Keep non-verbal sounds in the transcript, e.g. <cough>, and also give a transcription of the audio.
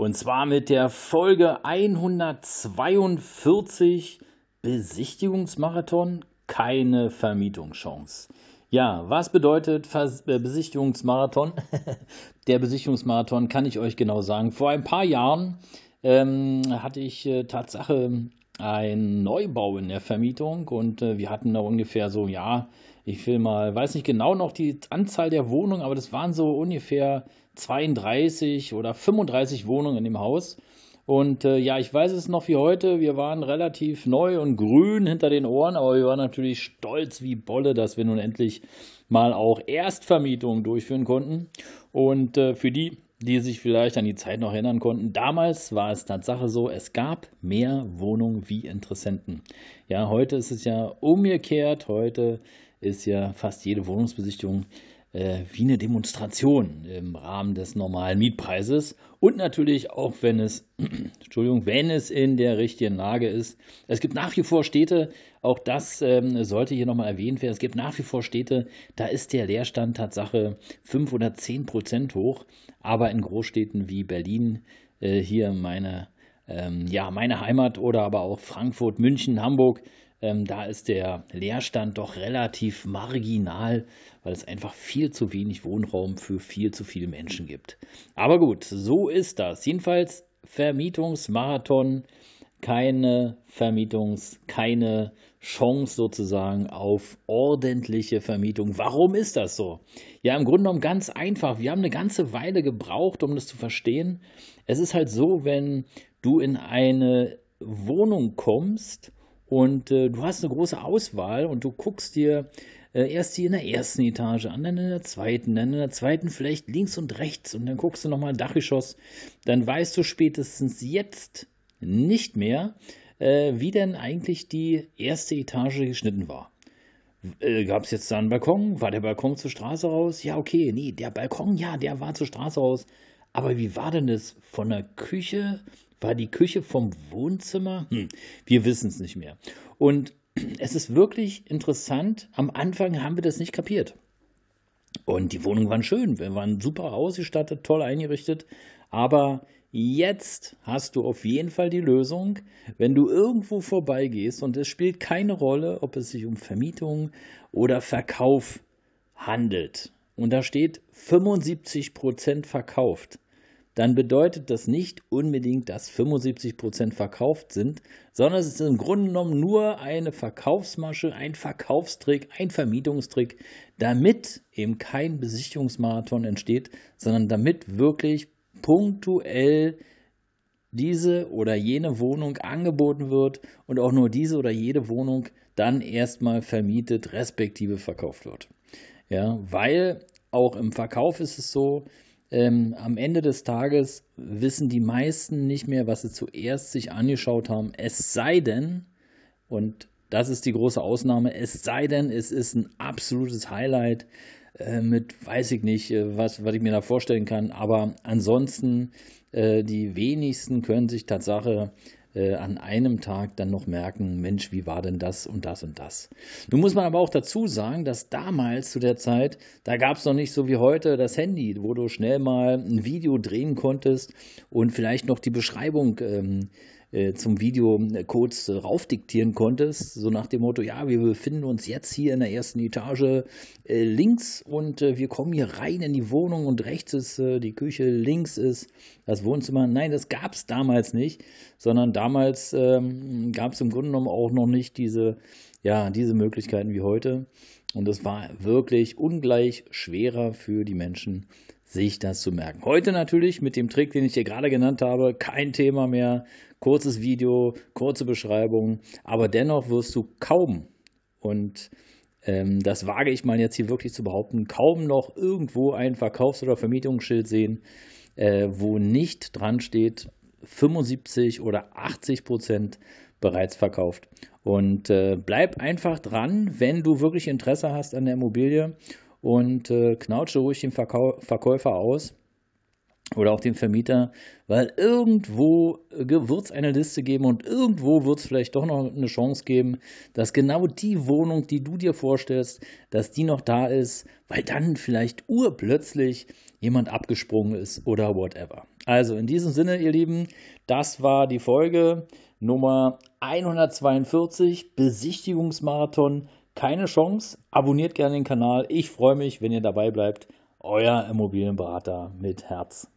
Und zwar mit der Folge 142 Besichtigungsmarathon, keine Vermietungschance. Ja, was bedeutet Vers äh, Besichtigungsmarathon? <laughs> der Besichtigungsmarathon kann ich euch genau sagen. Vor ein paar Jahren ähm, hatte ich äh, Tatsache einen Neubau in der Vermietung und äh, wir hatten da ungefähr so, ja, ich will mal, weiß nicht genau noch die Anzahl der Wohnungen, aber das waren so ungefähr 32 oder 35 Wohnungen in dem Haus. Und äh, ja, ich weiß es noch wie heute, wir waren relativ neu und grün hinter den Ohren, aber wir waren natürlich stolz wie Bolle, dass wir nun endlich mal auch Erstvermietungen durchführen konnten. Und äh, für die, die sich vielleicht an die Zeit noch erinnern konnten, damals war es Tatsache so, es gab mehr Wohnungen wie Interessenten. Ja, heute ist es ja umgekehrt, heute ist ja fast jede Wohnungsbesichtigung äh, wie eine Demonstration im Rahmen des normalen Mietpreises und natürlich auch, wenn es, <clears throat> Entschuldigung, wenn es in der richtigen Lage ist. Es gibt nach wie vor Städte, auch das ähm, sollte hier nochmal erwähnt werden, es gibt nach wie vor Städte, da ist der Leerstand Tatsache 5 oder 10 Prozent hoch, aber in Großstädten wie Berlin, äh, hier meine, ähm, ja, meine Heimat oder aber auch Frankfurt, München, Hamburg, ähm, da ist der Leerstand doch relativ marginal, weil es einfach viel zu wenig Wohnraum für viel zu viele Menschen gibt. Aber gut, so ist das. Jedenfalls Vermietungsmarathon, keine Vermietungs-, keine Chance sozusagen auf ordentliche Vermietung. Warum ist das so? Ja, im Grunde genommen ganz einfach. Wir haben eine ganze Weile gebraucht, um das zu verstehen. Es ist halt so, wenn du in eine Wohnung kommst und äh, du hast eine große Auswahl und du guckst dir äh, erst hier in der ersten Etage an, dann in der zweiten, dann in der zweiten vielleicht links und rechts und dann guckst du nochmal Dachgeschoss. Dann weißt du spätestens jetzt nicht mehr, äh, wie denn eigentlich die erste Etage geschnitten war. Äh, Gab es jetzt da einen Balkon? War der Balkon zur Straße raus? Ja, okay, nee, der Balkon, ja, der war zur Straße raus. Aber wie war denn das von der Küche war die Küche vom Wohnzimmer? Hm, wir wissen es nicht mehr. Und <clears throat> es ist wirklich interessant. Am Anfang haben wir das nicht kapiert. Und die Wohnungen waren schön. Wir waren super ausgestattet, toll eingerichtet. Aber jetzt hast du auf jeden Fall die Lösung, wenn du irgendwo vorbeigehst und es spielt keine Rolle, ob es sich um Vermietung oder Verkauf handelt. Und da steht 75% verkauft dann bedeutet das nicht unbedingt, dass 75% verkauft sind, sondern es ist im Grunde genommen nur eine Verkaufsmasche, ein Verkaufstrick, ein Vermietungstrick, damit eben kein Besichtigungsmarathon entsteht, sondern damit wirklich punktuell diese oder jene Wohnung angeboten wird und auch nur diese oder jede Wohnung dann erstmal vermietet respektive verkauft wird. Ja, weil auch im Verkauf ist es so, ähm, am Ende des Tages wissen die meisten nicht mehr, was sie zuerst sich angeschaut haben. Es sei denn, und das ist die große Ausnahme, es sei denn, es ist ein absolutes Highlight äh, mit, weiß ich nicht, äh, was, was ich mir da vorstellen kann. Aber ansonsten, äh, die wenigsten können sich Tatsache äh, an einem Tag dann noch merken, Mensch, wie war denn das und das und das. Nun muss man aber auch dazu sagen, dass damals zu der Zeit, da gab es noch nicht so wie heute das Handy, wo du schnell mal ein Video drehen konntest und vielleicht noch die Beschreibung ähm, äh, zum Video äh, kurz raufdiktieren konntest, so nach dem Motto, ja, wir befinden uns jetzt hier in der ersten Etage äh, links und äh, wir kommen hier rein in die Wohnung und rechts ist die Küche, links ist das Wohnzimmer. Nein, das gab es damals nicht, sondern damals ähm, gab es im Grunde genommen auch noch nicht diese, ja, diese Möglichkeiten wie heute. Und es war wirklich ungleich schwerer für die Menschen, sich das zu merken. Heute natürlich mit dem Trick, den ich dir gerade genannt habe, kein Thema mehr. Kurzes Video, kurze Beschreibung, aber dennoch wirst du kaum, und ähm, das wage ich mal jetzt hier wirklich zu behaupten, kaum noch irgendwo ein Verkaufs- oder Vermietungsschild sehen, äh, wo nicht dran steht, 75 oder 80 Prozent bereits verkauft. Und äh, bleib einfach dran, wenn du wirklich Interesse hast an der Immobilie und äh, knautsche ruhig den Verkäufer aus oder auch den Vermieter, weil irgendwo wird es eine Liste geben und irgendwo wird es vielleicht doch noch eine Chance geben, dass genau die Wohnung, die du dir vorstellst, dass die noch da ist, weil dann vielleicht urplötzlich jemand abgesprungen ist oder whatever. Also in diesem Sinne, ihr Lieben, das war die Folge Nummer 142, Besichtigungsmarathon. Keine Chance. Abonniert gerne den Kanal. Ich freue mich, wenn ihr dabei bleibt. Euer Immobilienberater mit Herz.